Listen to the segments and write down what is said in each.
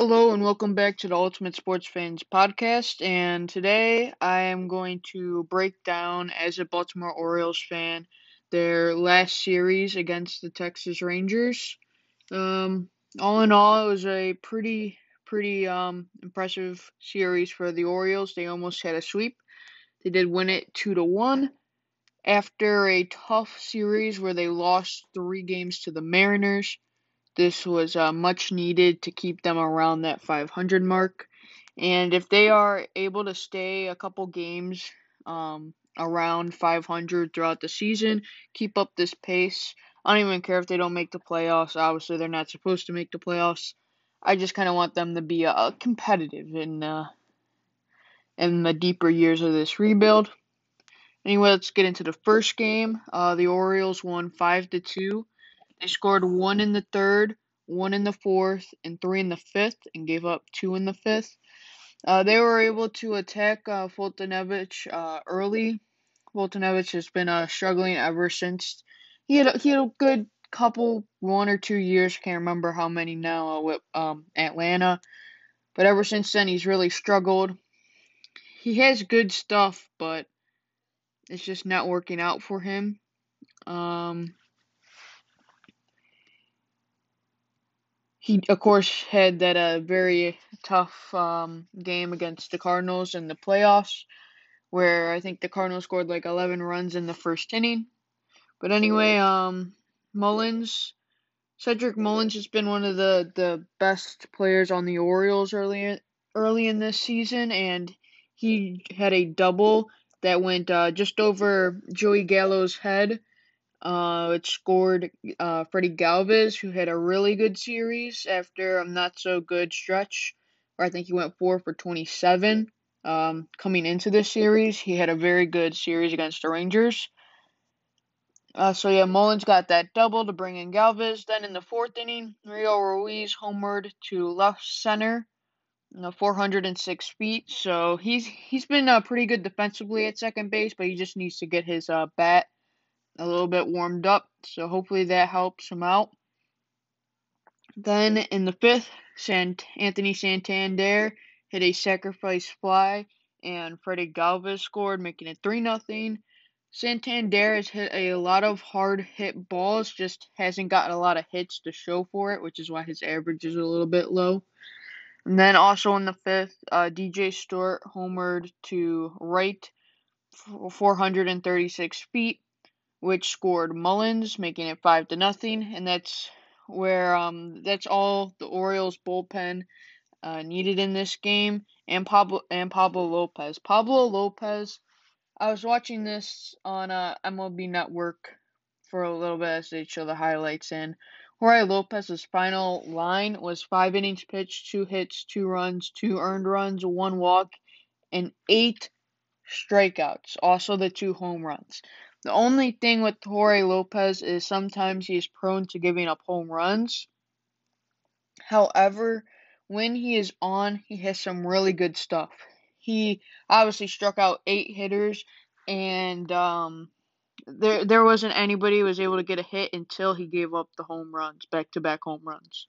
Hello and welcome back to the Ultimate Sports Fans podcast. And today I am going to break down, as a Baltimore Orioles fan, their last series against the Texas Rangers. Um, all in all, it was a pretty, pretty um, impressive series for the Orioles. They almost had a sweep. They did win it two to one after a tough series where they lost three games to the Mariners. This was uh, much needed to keep them around that 500 mark. And if they are able to stay a couple games um, around 500 throughout the season, keep up this pace, I don't even care if they don't make the playoffs. Obviously, they're not supposed to make the playoffs. I just kind of want them to be uh, competitive in uh, in the deeper years of this rebuild. Anyway, let's get into the first game. Uh, the Orioles won five to two they scored one in the third, one in the fourth, and three in the fifth, and gave up two in the fifth. Uh, they were able to attack uh, Foltynewicz uh, early. Foltynewicz has been uh, struggling ever since. He had a, he had a good couple, one or two years, can't remember how many now, uh, with um, Atlanta. But ever since then, he's really struggled. He has good stuff, but it's just not working out for him. Um, he of course had that uh, very tough um, game against the Cardinals in the playoffs, where I think the Cardinals scored like 11 runs in the first inning. But anyway, um, Mullins, Cedric Mullins has been one of the, the best players on the Orioles early early in this season, and he had a double that went uh, just over Joey Gallo's head uh, it scored uh, Freddy Galvis, who had a really good series after a not so good stretch, where I think he went four for 27. Um, coming into this series, he had a very good series against the Rangers. Uh, so yeah, Mullins got that double to bring in Galvis. Then in the fourth inning, Rio Ruiz homered to left center, you know, 406 feet. So he's he's been uh, pretty good defensively at second base, but he just needs to get his uh, bat a little bit warmed up, so hopefully that helps him out. Then in the fifth, Sant- Anthony Santander hit a sacrifice fly, and Freddy Galvis scored, making it 3 0. Santander has hit a lot of hard hit balls, just hasn't gotten a lot of hits to show for it, which is why his average is a little bit low. And then also in the fifth, uh, DJ Stewart homered to right 436 feet which scored Mullins, making it five to nothing, and that's where um that's all the Orioles bullpen uh, needed in this game, and Pablo and Pablo Lopez. Pablo Lopez, I was watching this on uh, MLB Network for a little bit as they show the highlights, and Jorge Lopez's final line was five innings pitched, two hits, two runs, two earned runs, one walk, and eight strikeouts. Also the two home runs. The only thing with Jorge Lopez is sometimes he is prone to giving up home runs. However, when he is on, he has some really good stuff. He obviously struck out eight hitters, and um, there there wasn't anybody who was able to get a hit until he gave up the home runs, back to back home runs.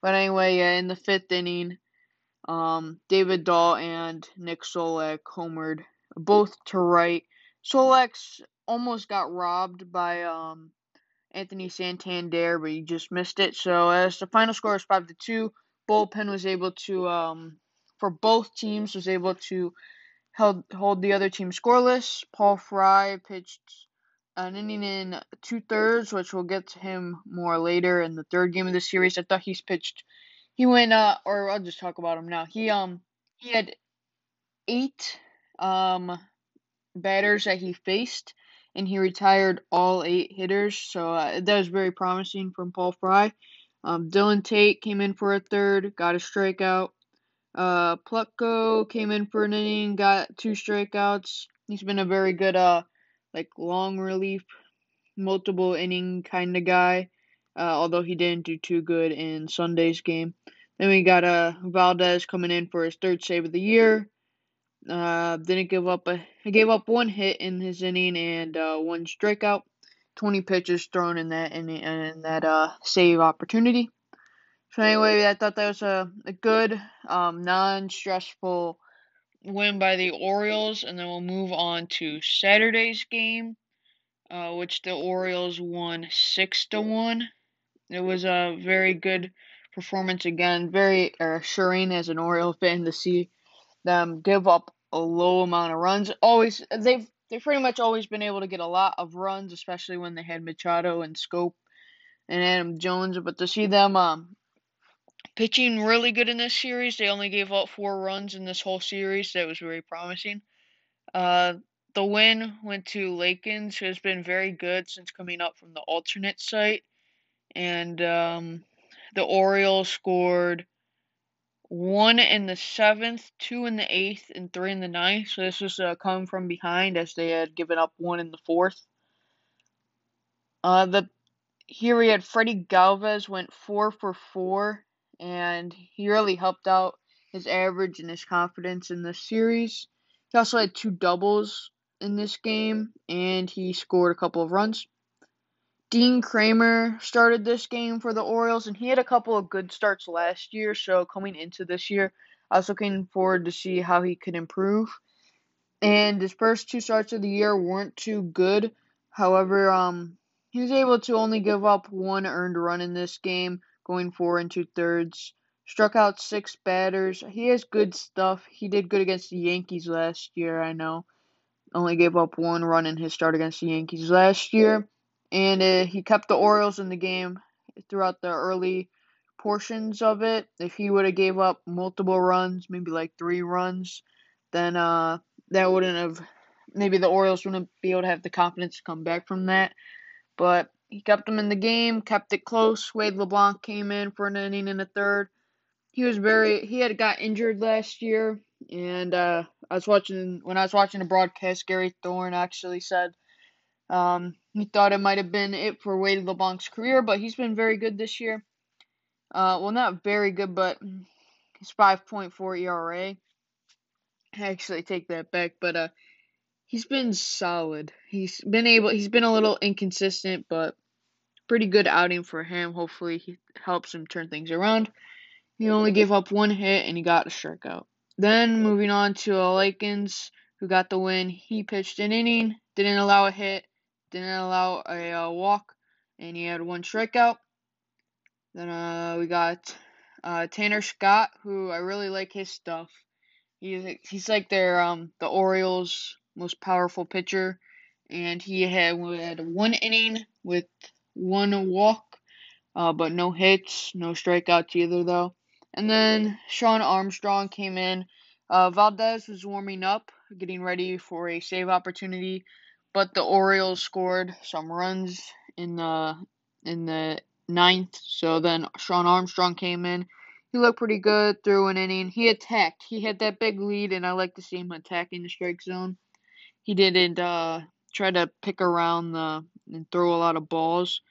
But anyway, yeah, in the fifth inning, um, David Dahl and Nick Solak homered both to right. Solak's almost got robbed by um, Anthony Santander, but he just missed it. So as the final score is five to two, bullpen was able to um, for both teams was able to held hold the other team scoreless. Paul Fry pitched an inning in two thirds, which we'll get to him more later in the third game of the series. I thought he's pitched. He went uh, or I'll just talk about him now. He um he had eight um batters that he faced and he retired all eight hitters. So uh, that was very promising from Paul Fry. Um, Dylan Tate came in for a third, got a strikeout. Uh, came in for an inning, got two strikeouts. He's been a very good, uh, like long relief, multiple inning kind of guy. Uh, although he didn't do too good in Sunday's game. Then we got uh Valdez coming in for his third save of the year. Uh, didn't give up a. He gave up one hit in his inning and uh, one strikeout. Twenty pitches thrown in that in, in that uh save opportunity. So anyway, I thought that was a, a good, um, non-stressful win by the Orioles, and then we'll move on to Saturday's game, uh, which the Orioles won six to one. It was a very good performance again, very assuring as an Oriole fan to see them give up a low amount of runs. Always they've they've pretty much always been able to get a lot of runs, especially when they had Machado and Schoop and Adam Jones. But to see them um, pitching really good in this series, they only gave up four runs in this whole series. That was very promising. Uh, the win went to Lakins, who has been very good since coming up from the alternate site, and um, the Orioles scored one in the seventh, two in the eighth, and three in the ninth. So this was uh, coming from behind as they had given up one in the fourth. Uh, the here we had Freddy Galvis went four for four, and he really helped out his average and his confidence in this series. He also had two doubles in this game, and he scored a couple of runs. Dean Kremer started this game for the Orioles, and he had a couple of good starts last year. So coming into this year, I was looking forward to see how he could improve. And his first two starts of the year weren't too good. However, um, he was able to only give up one earned run in this game, going four and two thirds. Struck out six batters. He has good stuff. He did good against the Yankees last year, I know. Only gave up one run in his start against the Yankees last year and uh, he kept the Orioles in the game throughout the early portions of it. If he would have gave up multiple runs, maybe like three runs, then uh, that wouldn't have. Maybe the Orioles wouldn't be able to have the confidence to come back from that. But he kept them in the game, kept it close. Wade LeBlanc came in for an inning in the third. He was very. He had got injured last year, and uh, I was watching when I was watching the broadcast. Gary Thorne actually said um, he thought it might have been it for Wade LeBlanc's career, but he's been very good this year. Uh, well, not very good, but his 5.4 ERA. I actually take that back, but uh, he's been solid. He's been able. He's been a little inconsistent, but pretty good outing for him. Hopefully, he helps him turn things around. He only gave up one hit and he got a strikeout. Then moving on to Lakins, who got the win. He pitched an inning, didn't allow a hit, didn't allow a uh, walk, and he had one strikeout. Then uh, we got uh, Tanner Scott, who I really like his stuff. He's he's like their um the Orioles' most powerful pitcher, and he had, had one inning with one walk, uh, but no hits, no strikeouts either though. And then Shawn Armstrong came in. Uh, Valdez was warming up, getting ready for a save opportunity but the Orioles scored some runs in the in the ninth. So then Shawn Armstrong came in. He looked pretty good through an inning. He attacked. He had that big lead, and I like to see him attacking the strike zone. He didn't uh, try to pick around the and throw a lot of balls.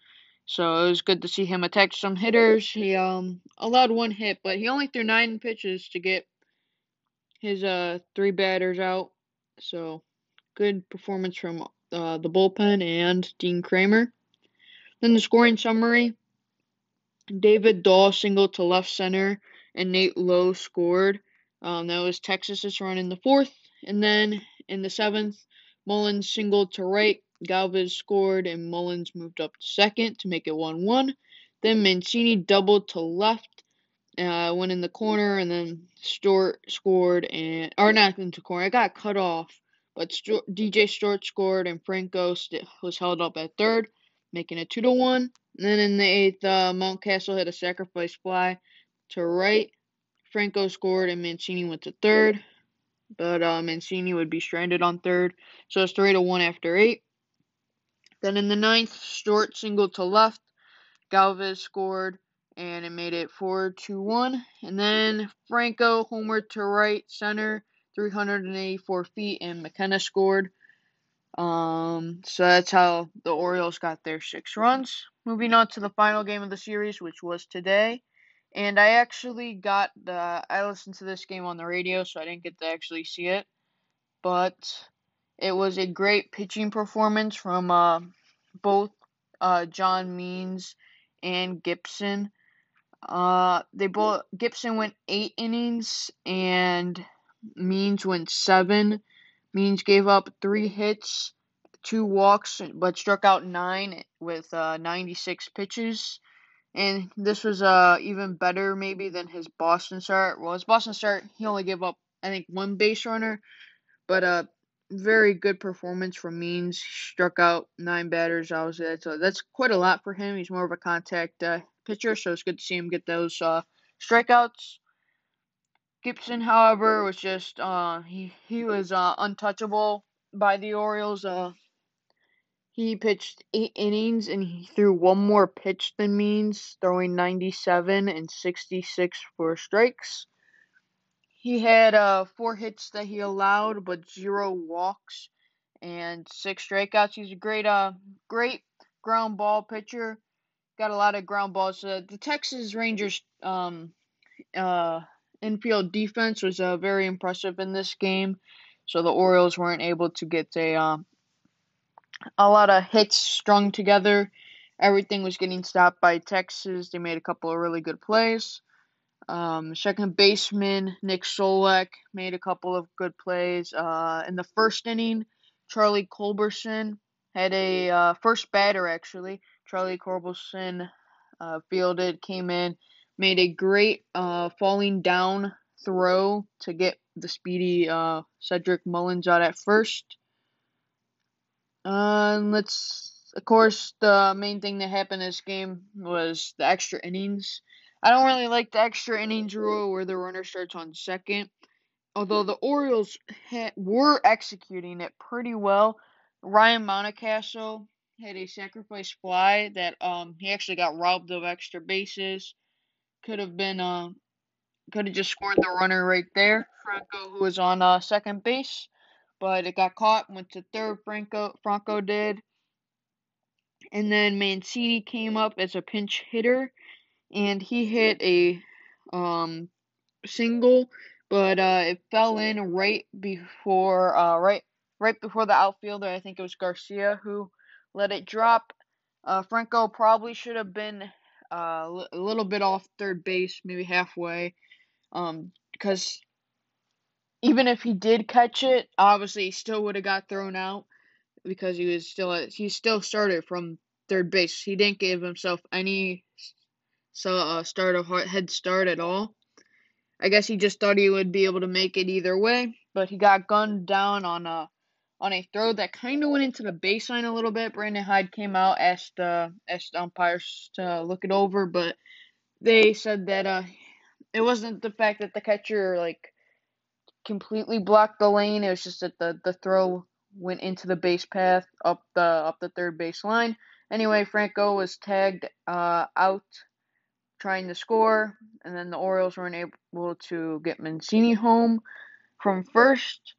So it was good to see him attack some hitters. He um allowed one hit, but he only threw nine pitches to get his uh three batters out. So good performance from uh, the bullpen and Dean Kremer. Then the scoring summary David Dahl single to left center, and Nate Lowe scored. Um, that was Texas's run in the fourth. And then in the seventh, Mullins singled to right, Galvis scored, and Mullins moved up to second to make it 1 1. Then Mancini doubled to left, uh, went in the corner, and then Stewart scored, and or not into corner. I got cut off but DJ Stewart scored and Franco was held up at third, making it two to one. And then in the eighth, uh, Mountcastle hit a sacrifice fly to right. Franco scored and Mancini went to third, but uh, Mancini would be stranded on third, so it's three to one after eight. Then in the ninth, Stewart singled to left. Galvis scored and it made it four to one. And then Franco homered to right center 384 feet, and McKenna scored. Um, so that's how the Orioles got their six runs. Moving on to the final game of the series, which was today. And I actually got the. I listened to this game on the radio, so I didn't get to actually see it. But it was a great pitching performance from uh, both uh, John Means and Gibson. Uh, they both Gibson went eight innings and Means went seven. Means gave up three hits, two walks, but struck out nine with uh, 96 pitches. And this was uh even better maybe than his Boston start. Well, his Boston start he only gave up I think one base runner, but uh very good performance from Means. Struck out nine batters. I was so that's quite a lot for him. He's more of a contact uh, pitcher, so it's good to see him get those uh, strikeouts. Gibson, however, was just uh, he he was uh, untouchable by the Orioles. Uh, he pitched eight innings and he threw one more pitch than Means, throwing 97 and 66 for strikes. He had uh, four hits that he allowed, but zero walks and six strikeouts. He's a great, uh, great ground ball pitcher. Got a lot of ground balls. Uh, the Texas Rangers, um, uh, infield defense was uh, very impressive in this game. So the Orioles weren't able to get a uh, a lot of hits strung together. Everything was getting stopped by Texas. They made a couple of really good plays. Um, second baseman Nick Solak made a couple of good plays. Uh, in the first inning, Charlie Culberson had a uh, first batter actually. Charlie Culberson uh, fielded, came in, made a great uh, falling down throw to get the speedy uh, Cedric Mullins out at first. Uh, let's, of course, the main thing that happened this game was the extra innings. I don't really like the extra innings rule where the runner starts on second. Although the Orioles were executing it pretty well, Ryan Mountcastle had a sacrifice fly that um he actually got robbed of extra bases. Could have been uh could have just scored the runner right there. Franco who was on uh, second base, but it got caught. Went to third. Franco Franco did, and then Mancini came up as a pinch hitter, and he hit a um single, but uh, it fell in right before uh right right before the outfielder. I think it was Garcia who let it drop. Uh, Franco probably should have been uh, a little bit off third base, maybe halfway, um, because even if he did catch it, obviously he still would have got thrown out because he was still a, he still started from third base. He didn't give himself any so uh, start a head start at all. I guess he just thought he would be able to make it either way, but he got gunned down on a on a throw that kind of went into the baseline a little bit. Brandon Hyde came out, asked uh, asked umpires to look it over, but they said that uh, it wasn't the fact that the catcher like completely blocked the lane. It was just that the the throw went into the base path up the up the third base line. Anyway, Franco was tagged uh, out trying to score, and then the Orioles weren't able to get Mancini home from first.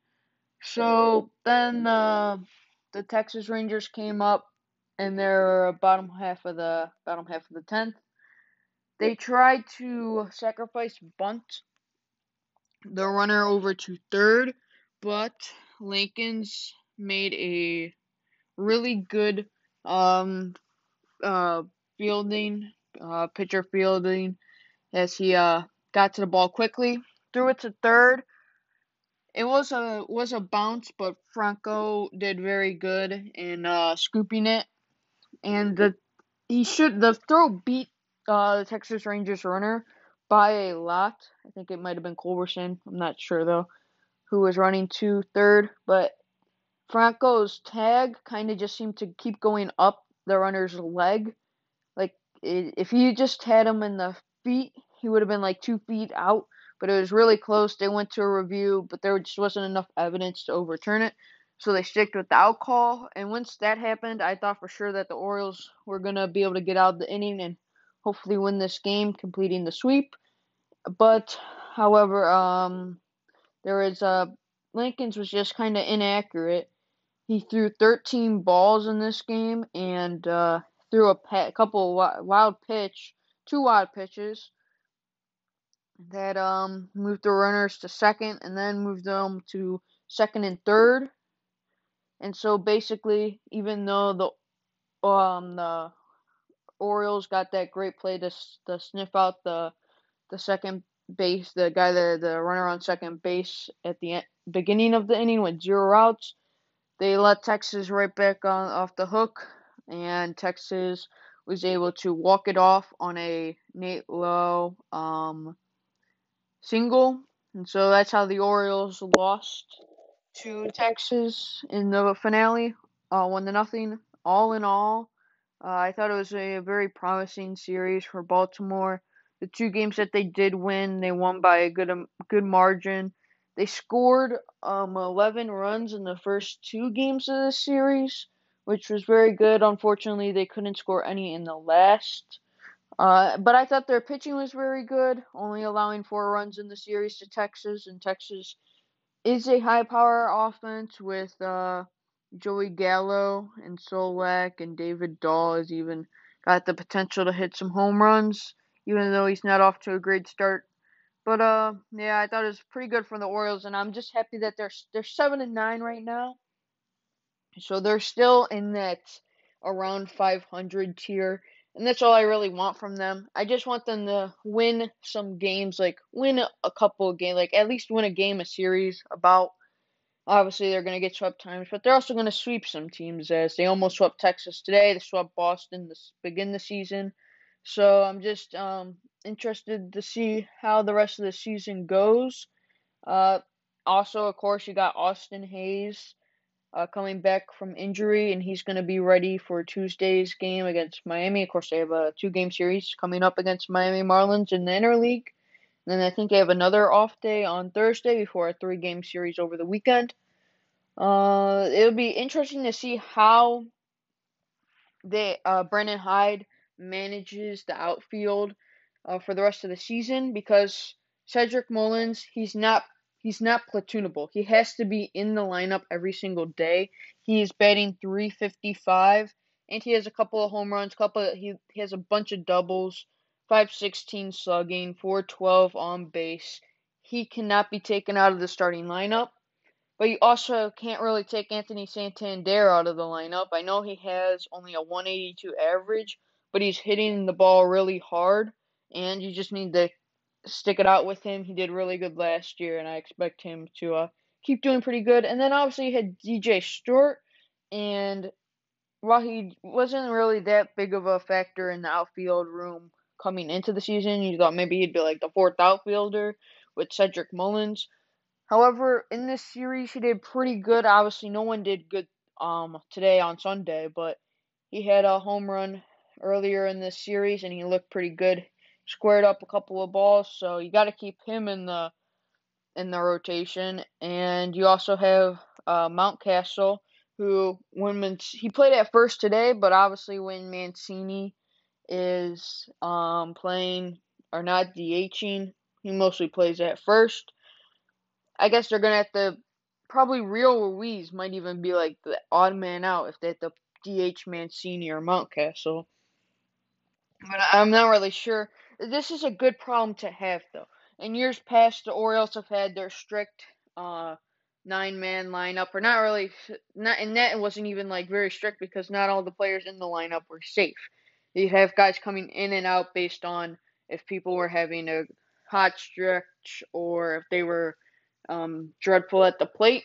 So then uh, the Texas Rangers came up in their bottom half of the bottom half of the tenth. They tried to sacrifice bunt the runner over to third, but Lakins made a really good um uh fielding uh pitcher fielding as he uh got to the ball quickly, threw it to third. It was a was a bounce, but Franco did very good in uh scooping it, and the he should the throw beat uh the Texas Rangers runner by a lot. I think it might have been Culberson. I'm not sure though, who was running to third. But Franco's tag kind of just seemed to keep going up the runner's leg. Like it, if he just had him in the feet, he would have been like two feet out. But it was really close. They went to a review, but there just wasn't enough evidence to overturn it. So they sticked with the call. And once that happened, I thought for sure that the Orioles were going to be able to get out of the inning and hopefully win this game, completing the sweep. But, however, um, there is uh, Lakins was just kind of inaccurate. He threw 13 balls in this game and uh, threw a, pe- a couple wild pitch, two wild pitches that um moved the runners to second and then moved them to second and third. And so basically, even though the um the Orioles got that great play to to sniff out the the second base, the guy the the runner on second base at the beginning of the inning with zero outs. They let Texas right back on off the hook, and Texas was able to walk it off on a Nate Lowe um, single, and so that's how the Orioles lost to Texas in the finale, uh, one to nothing. All in all, uh, I thought it was a very promising series for Baltimore. The two games that they did win, they won by a good um, good margin. They scored um, 11 runs in the first two games of the series, which was very good. Unfortunately, they couldn't score any in the last. Uh, but I thought their pitching was very good, only allowing four runs in the series to Texas, and Texas is a high power offense with uh, Joey Gallo and Solak and David Dahl has even got the potential to hit some home runs, even though he's not off to a great start. But uh, yeah, I thought it was pretty good for the Orioles, and I'm just happy that they're they're seven and nine right now, so they're still in that around 500 tier, and that's all I really want from them. I just want them to win some games, like win a couple of games, like at least win a game, a series. About obviously they're gonna get swept times, but they're also gonna sweep some teams as they almost swept Texas today. They swept Boston to begin the season. So I'm just um, interested to see how the rest of the season goes. Uh, also, of course, you got Austin Hays uh, coming back from injury, and he's going to be ready for Tuesday's game against Miami. Of course, they have a two-game series coming up against Miami Marlins in the interleague. And then I think they have another off day on Thursday before a three-game series over the weekend. Uh, it'll be interesting to see how they uh, Brandon Hyde manages the outfield uh, for the rest of the season because Cedric Mullins he's not he's not platoonable. He has to be in the lineup every single day. He is batting 355 and he has a couple of home runs, couple of, he, he has a bunch of doubles, 516 slugging, 412 on base. He cannot be taken out of the starting lineup. But you also can't really take Anthony Santander out of the lineup. I know he has only a 182 average, but he's hitting the ball really hard, and you just need to stick it out with him. He did really good last year, and I expect him to uh, keep doing pretty good. And then obviously you had DJ Stewart, and while he wasn't really that big of a factor in the outfield room coming into the season, you thought maybe he'd be like the fourth outfielder with Cedric Mullins. However, in this series, he did pretty good. Obviously, no one did good um today on Sunday, but he had a home run earlier in this series, and he looked pretty good. Squared up a couple of balls, so you got to keep him in the in the rotation. And you also have uh, Mountcastle, who when Man- he played at first today, but obviously when Mancini is um playing or not DHing, he mostly plays at first. I guess they're gonna have to probably Rio Ruiz might even be like the odd man out if they have to DH Mancini or Mountcastle. But I'm not really sure. This is a good problem to have though. In years past, the Orioles have had their strict uh, nine man lineup, or not really, not and that wasn't even like very strict because not all the players in the lineup were safe. You have guys coming in and out based on if people were having a hot stretch or if they were um, dreadful at the plate.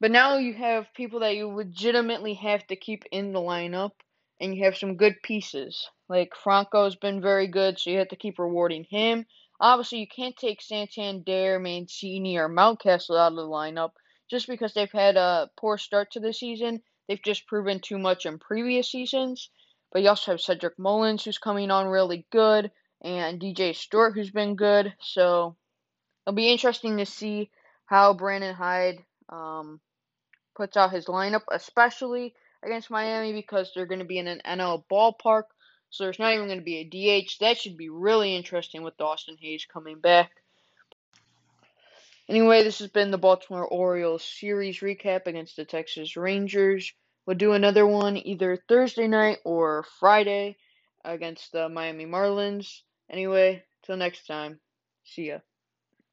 But now you have people that you legitimately have to keep in the lineup, and you have some good pieces. Like Franco's been very good, so you have to keep rewarding him. Obviously, you can't take Santander, Mancini, or Mountcastle out of the lineup just because they've had a poor start to the season. They've just proven too much in previous seasons. But you also have Cedric Mullins, who's coming on really good, and DJ Stewart, who's been good. So it'll be interesting to see how Brandon Hyde um, puts out his lineup, especially against Miami because they're going to be in an NL ballpark. So there's not even going to be a DH. That should be really interesting with Austin Hays coming back. Anyway, this has been the Baltimore Orioles series recap against the Texas Rangers. We'll do another one either Thursday night or Friday against the Miami Marlins. Anyway, till next time, see ya.